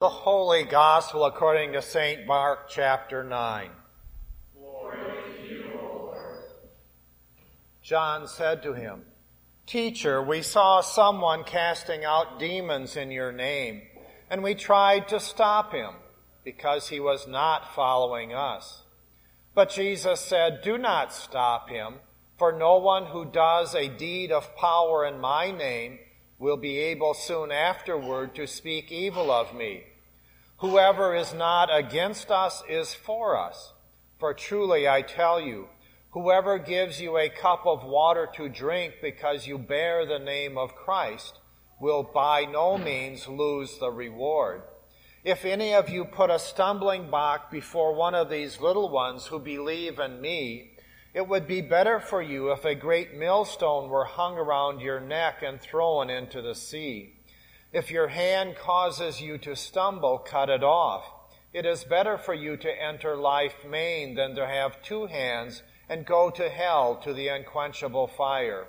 The Holy Gospel according to St. Mark chapter 9. John said to him, Teacher, we saw someone casting out demons in your name, and we tried to stop him because he was not following us. But Jesus said, Do not stop him, for no one who does a deed of power in my name will be able soon afterward to speak evil of me. Whoever is not against us is for us. For truly I tell you, whoever gives you a cup of water to drink because you bear the name of Christ will by no means lose the reward. If any of you put a stumbling block before one of these little ones who believe in me, it would be better for you if a great millstone were hung around your neck and thrown into the sea. If your hand causes you to stumble, cut it off. It is better for you to enter life maimed than to have two hands and go to hell to the unquenchable fire.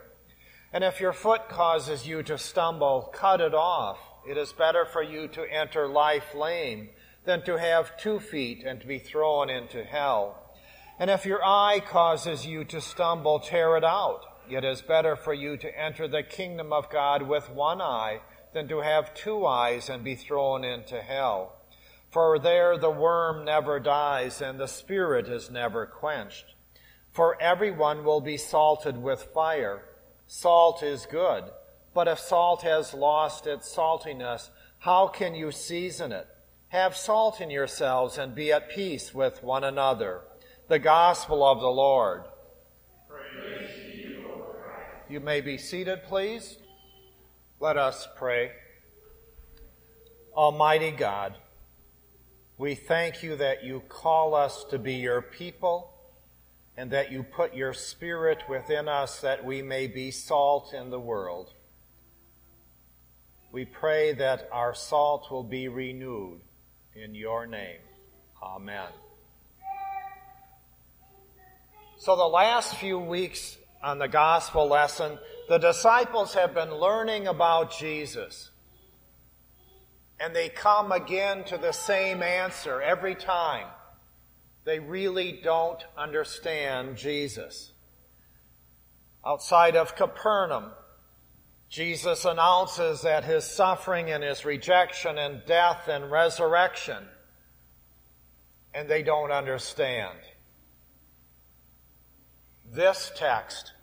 And if your foot causes you to stumble, cut it off. It is better for you to enter life lame than to have two feet and to be thrown into hell. And if your eye causes you to stumble, tear it out. It is better for you to enter the kingdom of God with one eye than to have two eyes and be thrown into hell. For there the worm never dies and the spirit is never quenched. For everyone will be salted with fire. Salt is good, but if salt has lost its saltiness, how can you season it? Have salt in yourselves and be at peace with one another. The gospel of the Lord. You, you may be seated, please. Let us pray. Almighty God, we thank you that you call us to be your people and that you put your Spirit within us that we may be salt in the world. We pray that our salt will be renewed in your name. Amen. So the last few weeks on the gospel lesson, the disciples have been learning about Jesus. And they come again to the same answer every time. They really don't understand Jesus. Outside of Capernaum, Jesus announces that his suffering and his rejection and death and resurrection, and they don't understand. This text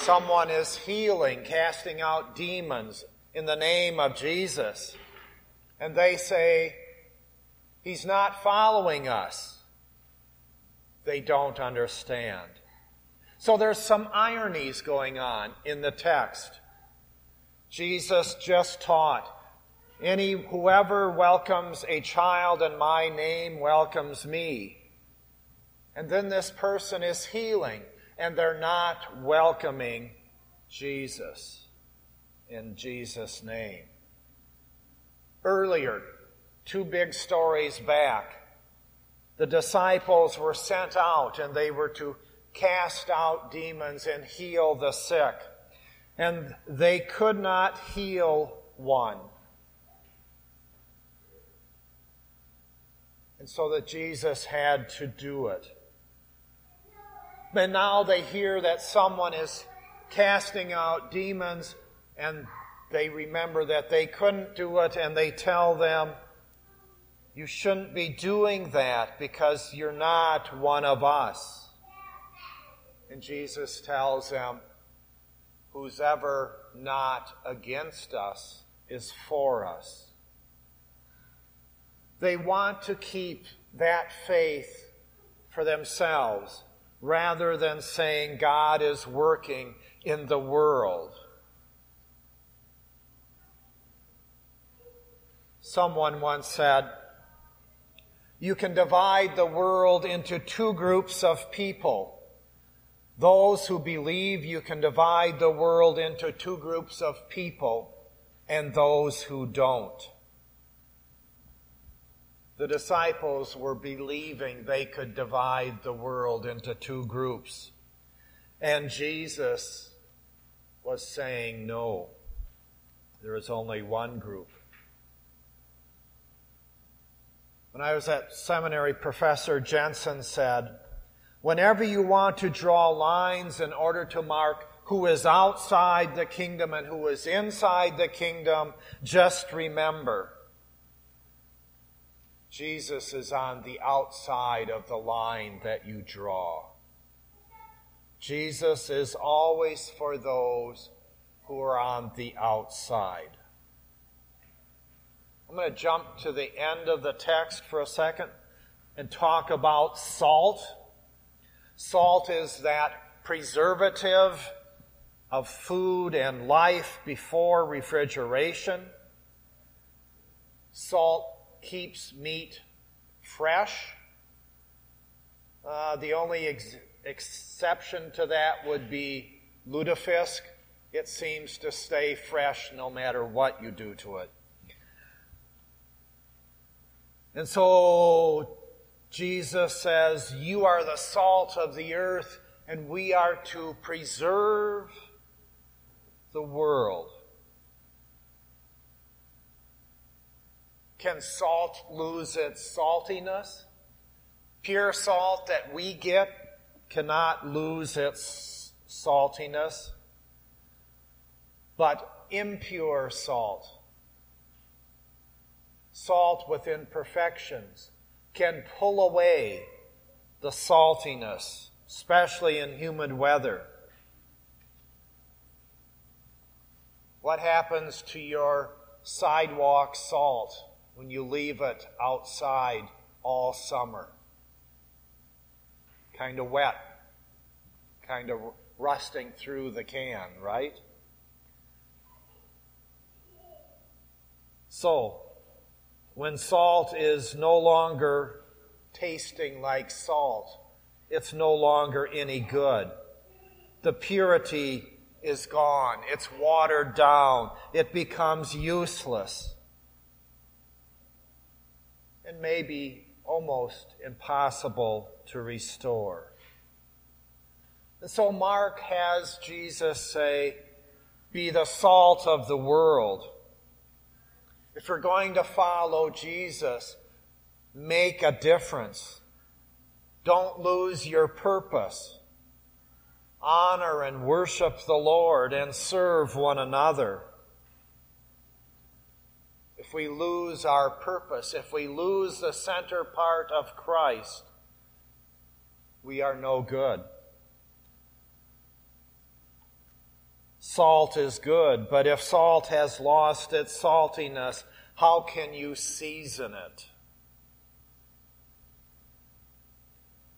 Someone is healing, casting out demons in the name of Jesus. And they say, He's not following us. They don't understand. So there's some ironies going on in the text. Jesus just taught, any whoever welcomes a child in my name welcomes me. And then this person is healing and they're not welcoming Jesus in Jesus' name. Earlier, two big stories back, the disciples were sent out and they were to cast out demons and heal the sick. And they could not heal one. And so that Jesus had to do it. And now they hear that someone is casting out demons and they remember that they couldn't do it and they tell them, you shouldn't be doing that because you're not one of us. And Jesus tells them, who's ever not against us is for us. They want to keep that faith for themselves rather than saying God is working in the world. Someone once said, you can divide the world into two groups of people. Those who believe you can divide the world into two groups of people and those who don't. The disciples were believing they could divide the world into two groups. And Jesus was saying, no, there is only one group. When I was at seminary, Professor Jensen said, whenever you want to draw lines in order to mark who is outside the kingdom and who is inside the kingdom, just remember, Jesus is on the outside of the line that you draw. Jesus is always for those who are on the outside. I'm going to jump to the end of the text for a second and talk about salt. Salt is that preservative of food and life before refrigeration. Salt keeps meat fresh. Uh, the only ex- exception to that would be lutefisk. It seems to stay fresh no matter what you do to it. And so Jesus says, You are the salt of the earth, and we are to preserve the world. Can salt lose its saltiness? Pure salt that we get cannot lose its saltiness. But impure salt salt with imperfections can pull away the saltiness, especially in humid weather. What happens to your sidewalk salt when you leave it outside all summer? Kind of wet, kind of rusting through the can, right? So, when salt is no longer tasting like salt, it's no longer any good. The purity is gone. It's watered down. It becomes useless. And maybe almost impossible to restore. And so Mark has Jesus say, Be the salt of the world. If you're going to follow Jesus, make a difference. Don't lose your purpose. Honor and worship the Lord and serve one another. If we lose our purpose, if we lose the center part of Christ, we are no good. Salt is good, but if salt has lost its saltiness, how can you season it?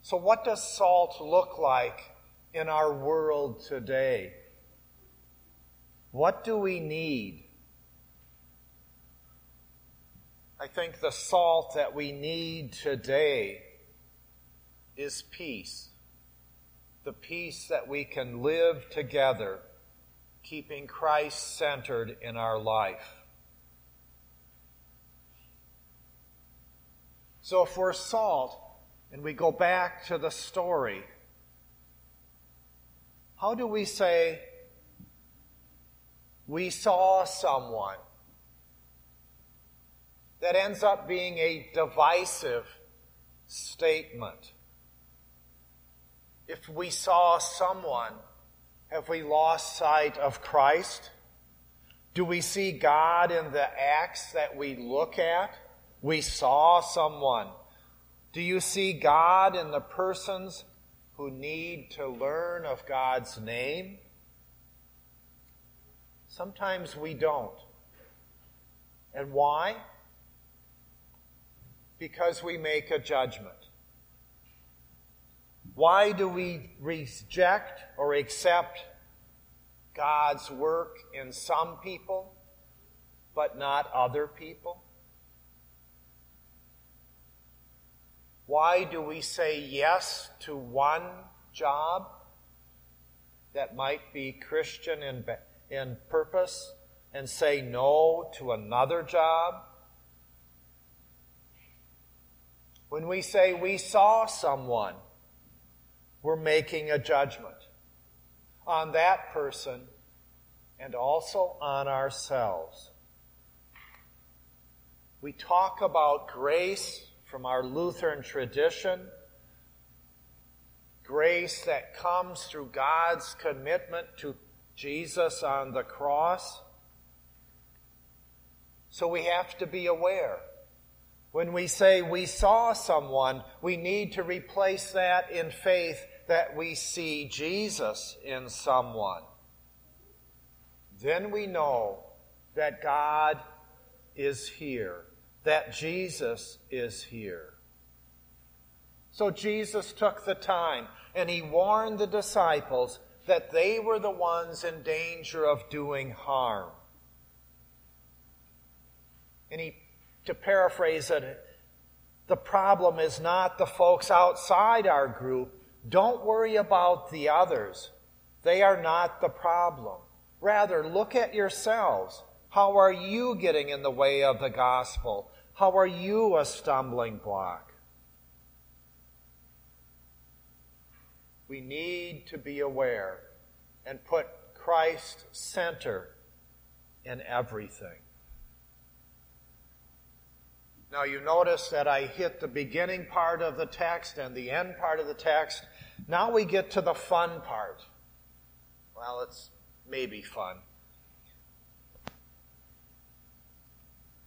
So, what does salt look like in our world today? What do we need? I think the salt that we need today is peace. The peace that we can live together keeping Christ centered in our life. So if we're salt and we go back to the story, how do we say, we saw someone? That ends up being a divisive statement. If we saw someone, have we lost sight of Christ? Do we see God in the acts that we look at? We saw someone. Do you see God in the persons who need to learn of God's name? Sometimes we don't. And why? Because we make a judgment. Why do we reject or accept God's work in some people, but not other people? Why do we say yes to one job that might be Christian in, in purpose and say no to another job? When we say we saw someone, we're making a judgment on that person and also on ourselves. We talk about grace from our Lutheran tradition, grace that comes through God's commitment to Jesus on the cross. So we have to be aware. When we say we saw someone, we need to replace that in faith that we see Jesus in someone. Then we know that God is here, that Jesus is here. So Jesus took the time and he warned the disciples that they were the ones in danger of doing harm. And he, to paraphrase it, the problem is not the folks outside our group. Don't worry about the others. They are not the problem. Rather, look at yourselves. How are you getting in the way of the gospel? How are you a stumbling block? We need to be aware and put Christ center in everything. Now you notice that I hit the beginning part of the text and the end part of the text. Now we get to the fun part. Well, it's maybe fun.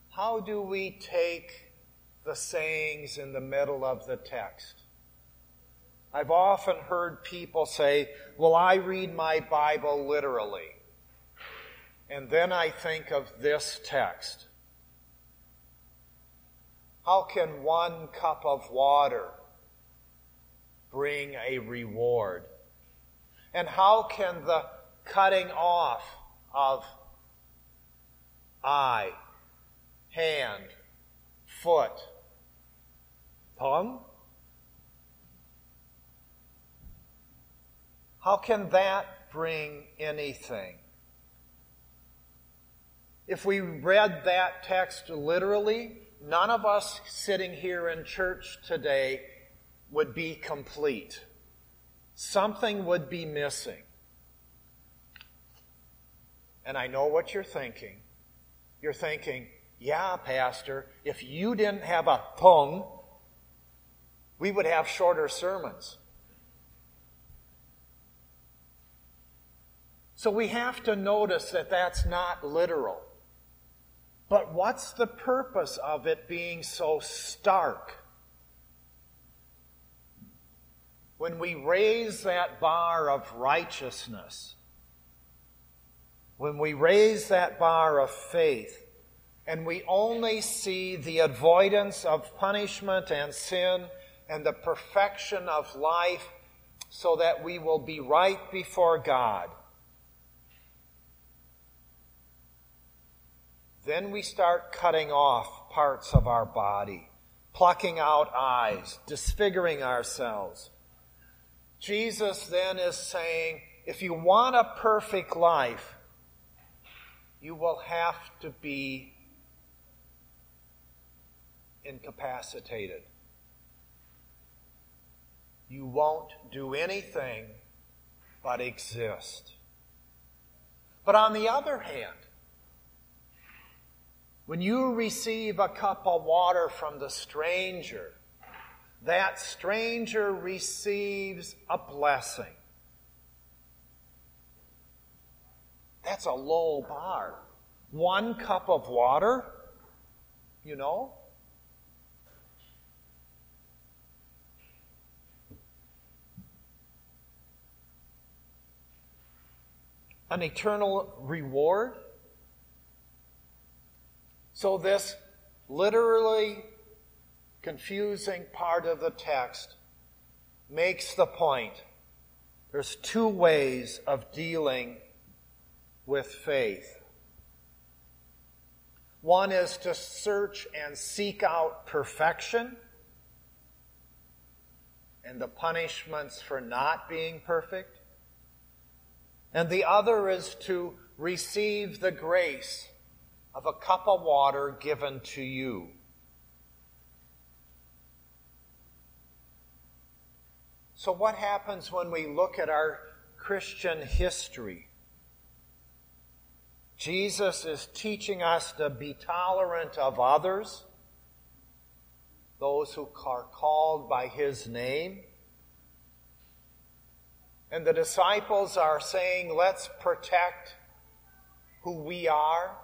How do we take the sayings in the middle of the text? I've often heard people say, Well, I read my Bible literally. And then I think of this text. How can one cup of water bring a reward? And how can the cutting off of eye, hand, foot, tongue? How can that bring anything? If we read that text literally, none of us sitting here in church today would be complete. Something would be missing. And I know what you're thinking. You're thinking, yeah, Pastor, if you didn't have a tongue, we would have shorter sermons. So we have to notice that that's not literal. But what's the purpose of it being so stark? When we raise that bar of righteousness, when we raise that bar of faith, and we only see the avoidance of punishment and sin and the perfection of life so that we will be right before God Then we start cutting off parts of our body, plucking out eyes, disfiguring ourselves. Jesus then is saying, if you want a perfect life, you will have to be incapacitated. You won't do anything but exist. But on the other hand, when you receive a cup of water from the stranger, that stranger receives a blessing. That's a low bar. One cup of water, you know? An eternal reward. So, this literally confusing part of the text makes the point. There's two ways of dealing with faith. One is to search and seek out perfection and the punishments for not being perfect. And the other is to receive the grace of a cup of water given to you. So, what happens when we look at our Christian history? Jesus is teaching us to be tolerant of others, those who are called by his name. And the disciples are saying, let's protect who we are,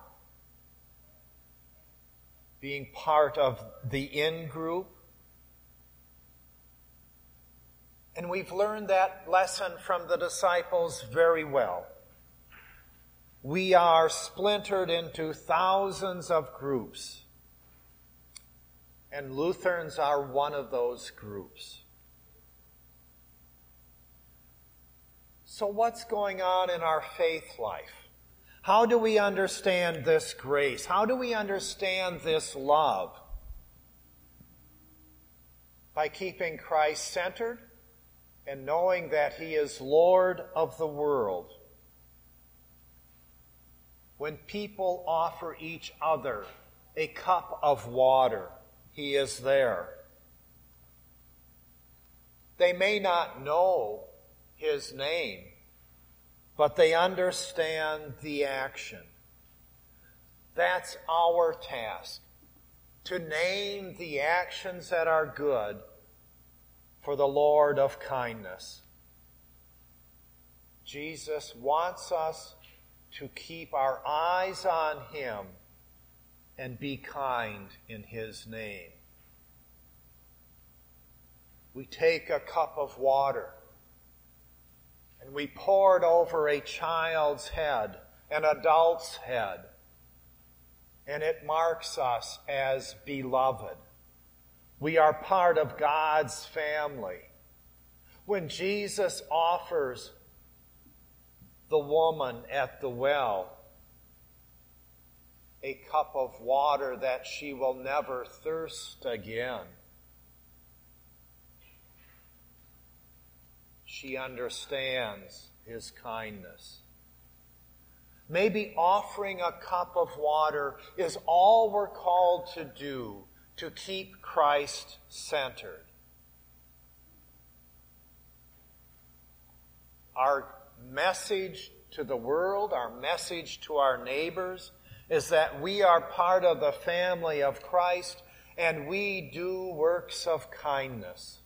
being part of the in group. And we've learned that lesson from the disciples very well. We are splintered into thousands of groups. And Lutherans are one of those groups. So, what's going on in our faith life? How do we understand this grace? How do we understand this love? By keeping Christ centered and knowing that He is Lord of the world. When people offer each other a cup of water, He is there. They may not know His name, but they understand the action. That's our task to name the actions that are good for the Lord of kindness. Jesus wants us to keep our eyes on Him and be kind in His name. We take a cup of water and we poured over a child's head, an adult's head, and it marks us as beloved. We are part of God's family. When Jesus offers the woman at the well a cup of water that she will never thirst again, she understands his kindness. Maybe offering a cup of water is all we're called to do to keep Christ centered. Our message to the world, our message to our neighbors, is that we are part of the family of Christ and we do works of kindness.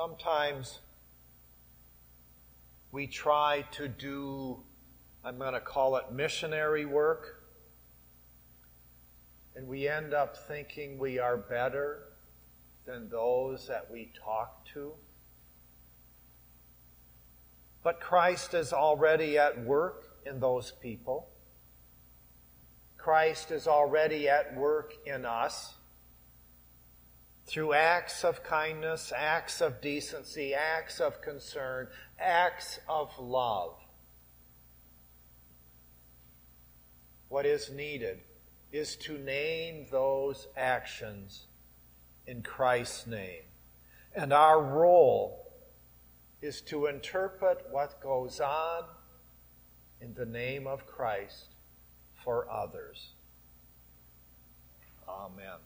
Sometimes we try to do, I'm going to call it missionary work, and we end up thinking we are better than those that we talk to. But Christ is already at work in those people. Christ is already at work in us through acts of kindness, acts of decency, acts of concern, acts of love. What is needed is to name those actions in Christ's name. And our role is to interpret what goes on in the name of Christ for others. Amen.